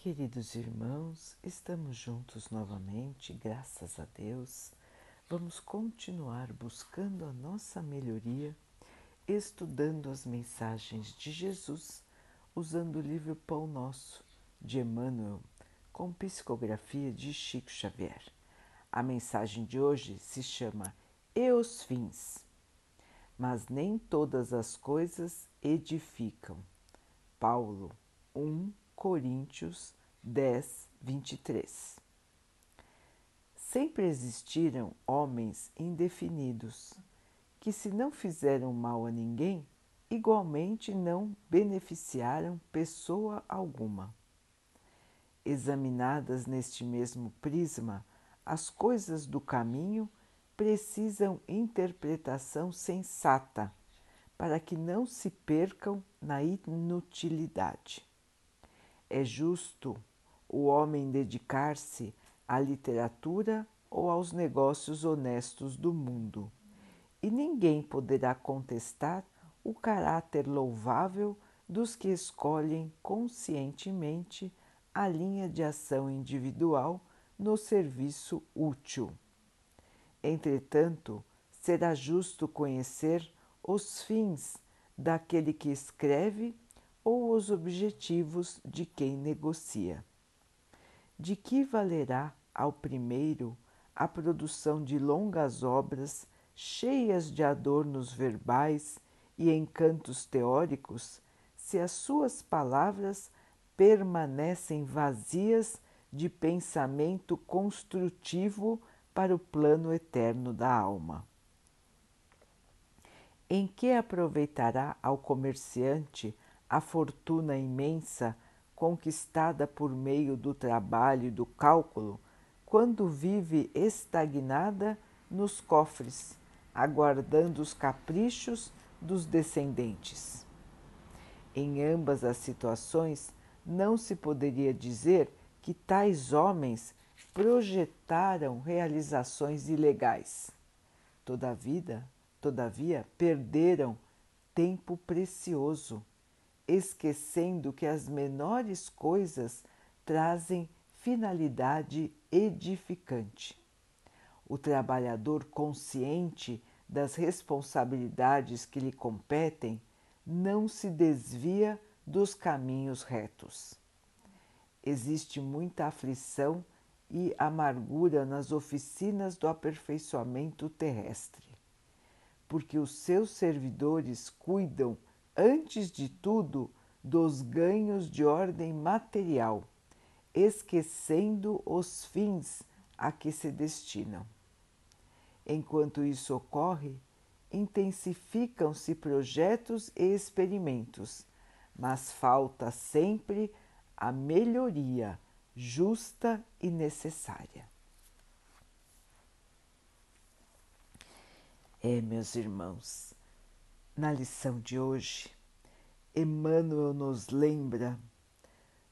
Queridos irmãos, estamos juntos novamente, graças a Deus. Vamos continuar buscando a nossa melhoria, estudando as mensagens de Jesus, usando o livro Pão Nosso, de Emmanuel, com psicografia de Chico Xavier. A mensagem de hoje se chama E os Fins. Mas nem todas as coisas edificam. Paulo 1 Coríntios 10, 23. Sempre existiram homens indefinidos que, se não fizeram mal a ninguém, igualmente não beneficiaram pessoa alguma. Examinadas neste mesmo prisma, as coisas do caminho precisam interpretação sensata para que não se percam na inutilidade. É justo o homem dedicar-se à literatura ou aos negócios honestos do mundo, e ninguém poderá contestar o caráter louvável dos que escolhem conscientemente a linha de ação individual no serviço útil. Entretanto, será justo conhecer os fins daquele que escreve ou os objetivos de quem negocia. De que valerá ao primeiro a produção de longas obras cheias de adornos verbais e encantos teóricos, se as suas palavras permanecem vazias de pensamento construtivo para o plano eterno da alma? Em que aproveitará ao comerciante a fortuna imensa conquistada por meio do trabalho e do cálculo, quando vive estagnada nos cofres, aguardando os caprichos dos descendentes. Em ambas as situações, não se poderia dizer que tais homens projetaram realizações ilegais. Todavia, todavia perderam tempo precioso esquecendo que as menores coisas trazem finalidade edificante. O trabalhador consciente das responsabilidades que lhe competem não se desvia dos caminhos retos. Existe muita aflição e amargura nas oficinas do aperfeiçoamento terrestre, porque os seus servidores cuidam antes de tudo, dos ganhos de ordem material, esquecendo os fins a que se destinam. Enquanto isso ocorre, intensificam-se projetos e experimentos, mas falta sempre a melhoria justa e necessária. É, meus irmãos, na lição de hoje, Emmanuel nos lembra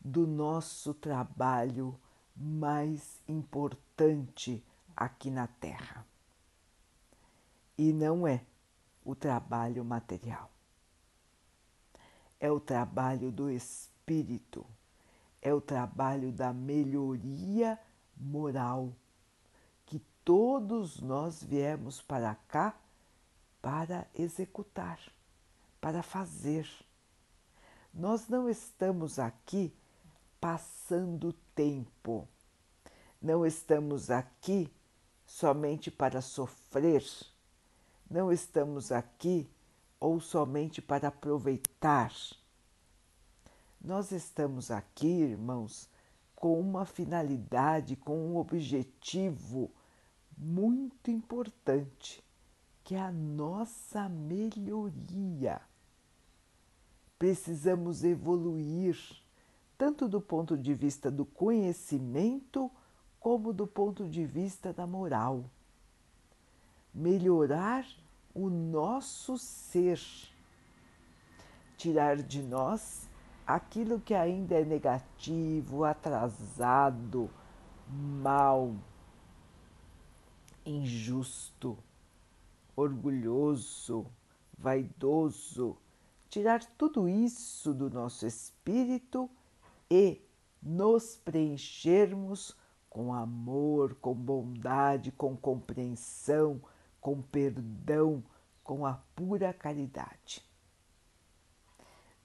do nosso trabalho mais importante aqui na Terra. E não é o trabalho material, é o trabalho do espírito, é o trabalho da melhoria moral que todos nós viemos para cá para executar, para fazer. Nós não estamos aqui passando tempo, não estamos aqui somente para sofrer, não estamos aqui ou somente para aproveitar. Nós estamos aqui, irmãos, com uma finalidade, com um objetivo muito importante que é a nossa melhoria. Precisamos evoluir, tanto do ponto de vista do conhecimento, como do ponto de vista da moral. Melhorar o nosso ser, tirar de nós aquilo que ainda é negativo, atrasado, mal, injusto orgulhoso, vaidoso, tirar tudo isso do nosso espírito e nos preenchermos com amor, com bondade, com compreensão, com perdão, com a pura caridade.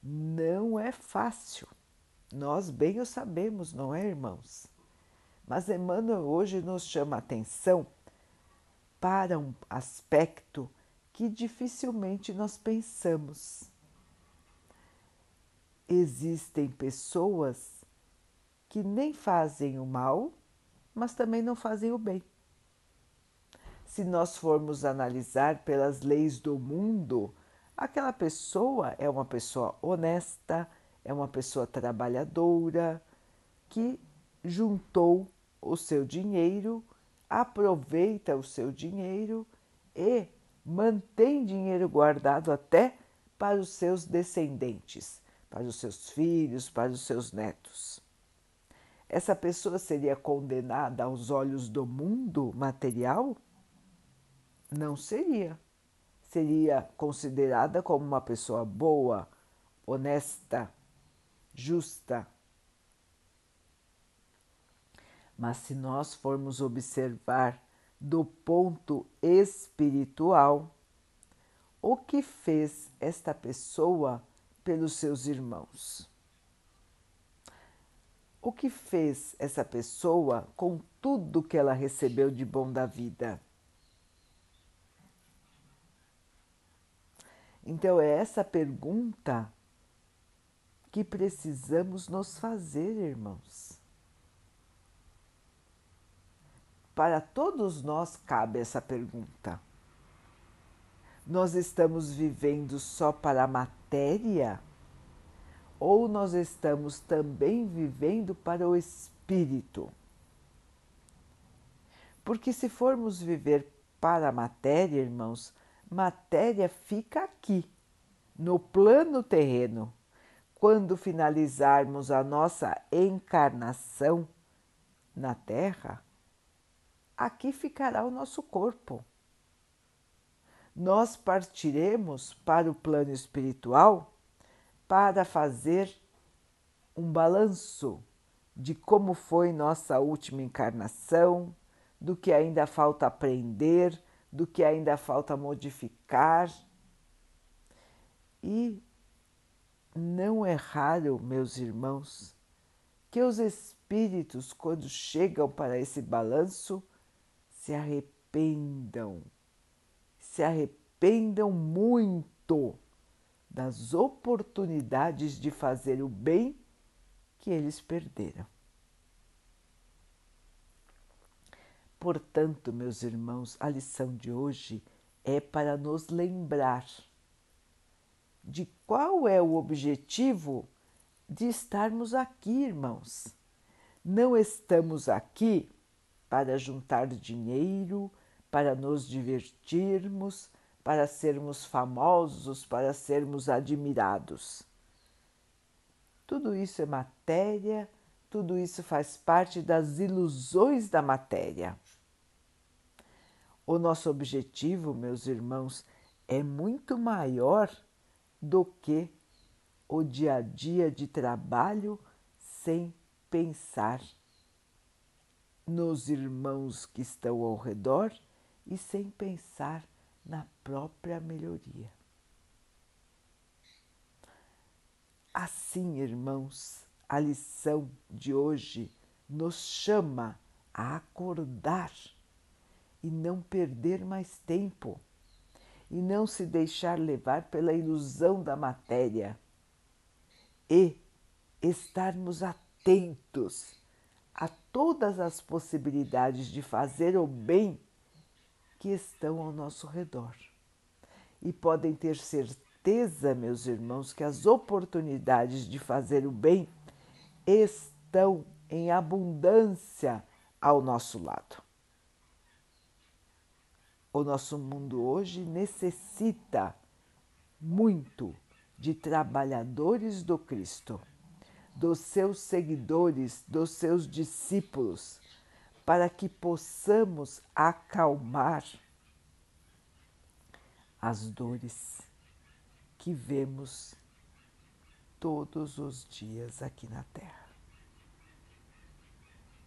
Não é fácil, nós bem o sabemos, não é, irmãos? Mas Emmanuel hoje nos chama a atenção para um aspecto que dificilmente nós pensamos. Existem pessoas que nem fazem o mal, mas também não fazem o bem. Se nós formos analisar pelas leis do mundo, aquela pessoa é uma pessoa honesta, é uma pessoa trabalhadora que juntou o seu dinheiro, aproveita o seu dinheiro e mantém dinheiro guardado até para os seus descendentes, para os seus filhos, para os seus netos. Essa pessoa seria condenada aos olhos do mundo material? Não seria. Seria considerada como uma pessoa boa, honesta, justa. Mas se nós formos observar do ponto espiritual, o que fez esta pessoa pelos seus irmãos? O que fez essa pessoa com tudo que ela recebeu de bom da vida? Então, é essa pergunta que precisamos nos fazer, irmãos. Para todos nós cabe essa pergunta. Nós estamos vivendo só para a matéria? Ou nós estamos também vivendo para o espírito? Porque se formos viver para a matéria, irmãos, matéria fica aqui, no plano terreno quando finalizarmos a nossa encarnação na Terra, aqui ficará o nosso corpo. Nós partiremos para o plano espiritual para fazer um balanço de como foi nossa última encarnação, do que ainda falta aprender, do que ainda falta modificar. E não é raro, meus irmãos, que os espíritos, quando chegam para esse balanço, se arrependam, se arrependam muito das oportunidades de fazer o bem que eles perderam. Portanto, meus irmãos, a lição de hoje é para nos lembrar de qual é o objetivo de estarmos aqui, irmãos. Não estamos aqui para juntar dinheiro, para nos divertirmos, para sermos famosos, para sermos admirados. Tudo isso é matéria, tudo isso faz parte das ilusões da matéria. O nosso objetivo, meus irmãos, é muito maior do que o dia a dia de trabalho sem pensar nos irmãos que estão ao redor e sem pensar na própria melhoria. Assim, irmãos, a lição de hoje nos chama a acordar e não perder mais tempo e não se deixar levar pela ilusão da matéria e estarmos atentos a todas as possibilidades de fazer o bem que estão ao nosso redor. E podem ter certeza, meus irmãos, que as oportunidades de fazer o bem estão em abundância ao nosso lado. O nosso mundo hoje necessita muito de trabalhadores do Cristo, dos seus seguidores, dos seus discípulos, para que possamos acalmar as dores que vemos todos os dias aqui na Terra.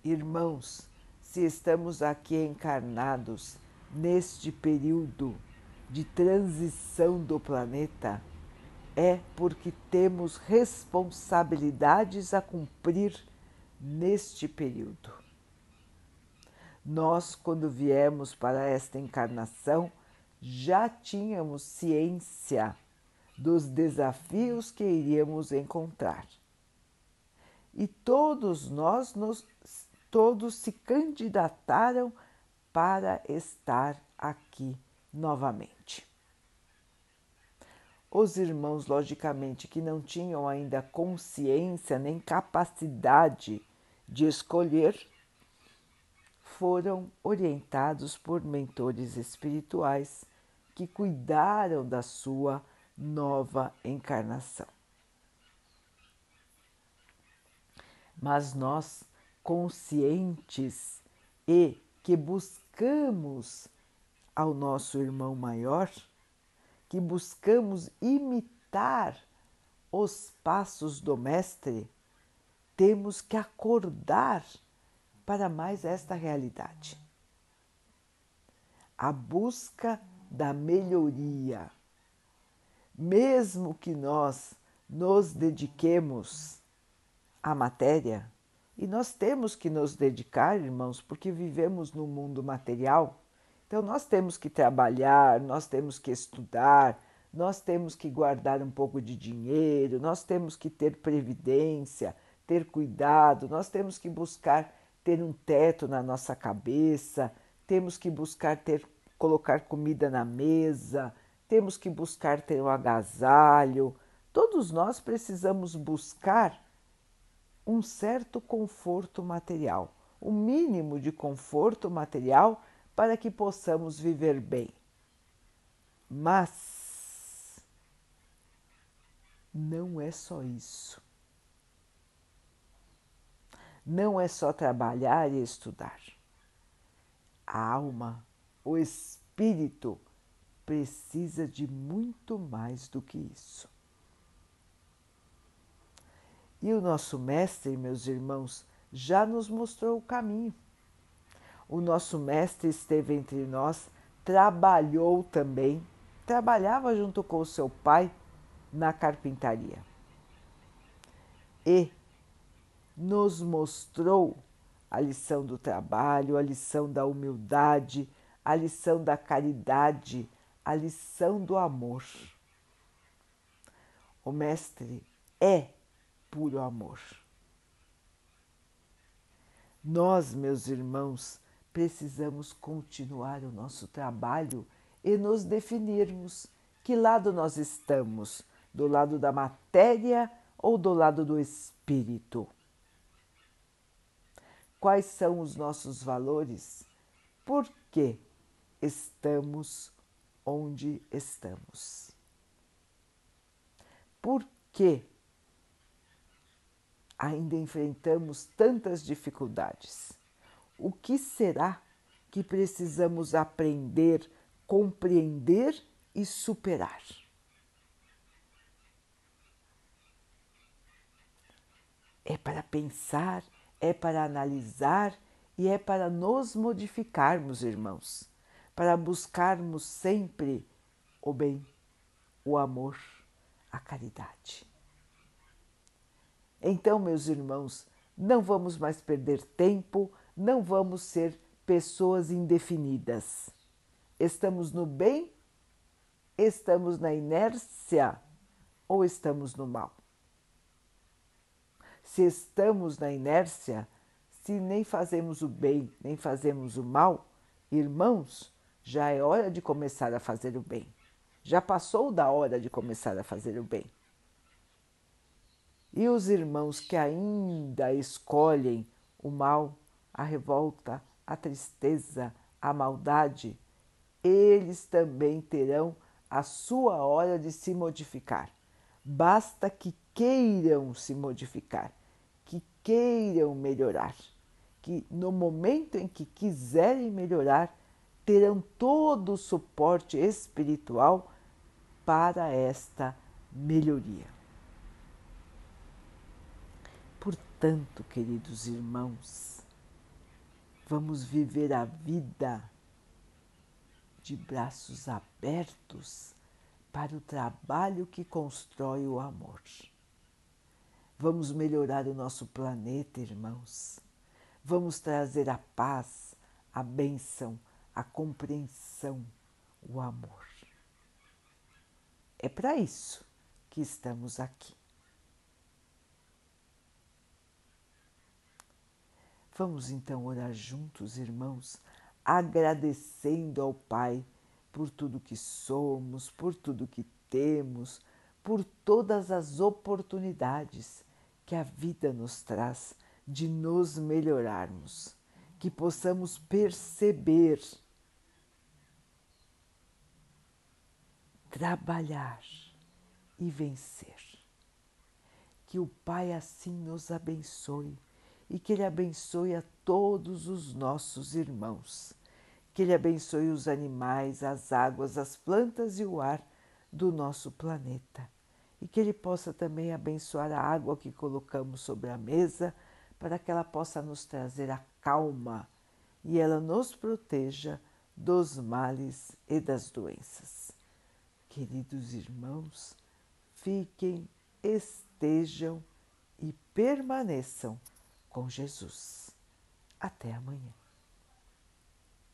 Irmãos, se estamos aqui encarnados neste período de transição do planeta, é porque temos responsabilidades a cumprir neste período. Nós, quando viemos para esta encarnação, já tínhamos ciência dos desafios que iríamos encontrar. E todos nós nos, todos se candidataram para estar aqui novamente. Os irmãos, logicamente, que não tinham ainda consciência nem capacidade de escolher, foram orientados por mentores espirituais que cuidaram da sua nova encarnação. Mas nós, conscientes e que buscamos ao nosso irmão maior, que buscamos imitar os passos do Mestre, temos que acordar para mais esta realidade. A busca da melhoria. Mesmo que nós nos dediquemos à matéria, e nós temos que nos dedicar, irmãos, porque vivemos no mundo material então, nós temos que trabalhar, nós temos que estudar, nós temos que guardar um pouco de dinheiro, nós temos que ter previdência, ter cuidado, nós temos que buscar ter um teto na nossa cabeça, temos que buscar ter colocar comida na mesa, temos que buscar ter um agasalho. Todos nós precisamos buscar um certo conforto material, o mínimo de conforto material para que possamos viver bem. Mas não é só isso. Não é só trabalhar e estudar. A alma, o espírito, precisa de muito mais do que isso. E o nosso Mestre, meus irmãos, já nos mostrou o caminho o nosso mestre esteve entre nós, trabalhou também, trabalhava junto com o seu pai na carpintaria. E nos mostrou a lição do trabalho, a lição da humildade, a lição da caridade, a lição do amor. O Mestre é puro amor. Nós, meus irmãos, precisamos continuar o nosso trabalho e nos definirmos que lado nós estamos, do lado da matéria ou do lado do espírito. Quais são os nossos valores? Por que estamos onde estamos? Por que ainda enfrentamos tantas dificuldades? O que será que precisamos aprender, compreender e superar? É para pensar, é para analisar e é para nos modificarmos, irmãos, para buscarmos sempre o bem, o amor, a caridade. Então, meus irmãos, não vamos mais perder tempo não vamos ser pessoas indefinidas. Estamos no bem, estamos na inércia ou estamos no mal? Se estamos na inércia, se nem fazemos o bem, nem fazemos o mal, irmãos, já é hora de começar a fazer o bem. Já passou da hora de começar a fazer o bem. E os irmãos que ainda escolhem o mal, a revolta, a tristeza, a maldade, eles também terão a sua hora de se modificar. Basta que queiram se modificar, que queiram melhorar, que no momento em que quiserem melhorar, terão todo o suporte espiritual para esta melhoria. Portanto, queridos irmãos, Vamos viver a vida de braços abertos para o trabalho que constrói o amor. Vamos melhorar o nosso planeta, irmãos. Vamos trazer a paz, a bênção, a compreensão, o amor. É para isso que estamos aqui. Vamos então orar juntos, irmãos, agradecendo ao Pai por tudo que somos, por tudo que temos, por todas as oportunidades que a vida nos traz de nos melhorarmos, que possamos perceber, trabalhar e vencer. Que o Pai assim nos abençoe e que Ele abençoe a todos os nossos irmãos. Que Ele abençoe os animais, as águas, as plantas e o ar do nosso planeta. E que Ele possa também abençoar a água que colocamos sobre a mesa, para que ela possa nos trazer a calma e ela nos proteja dos males e das doenças. Queridos irmãos, fiquem, estejam e permaneçam com Jesus. Até amanhã.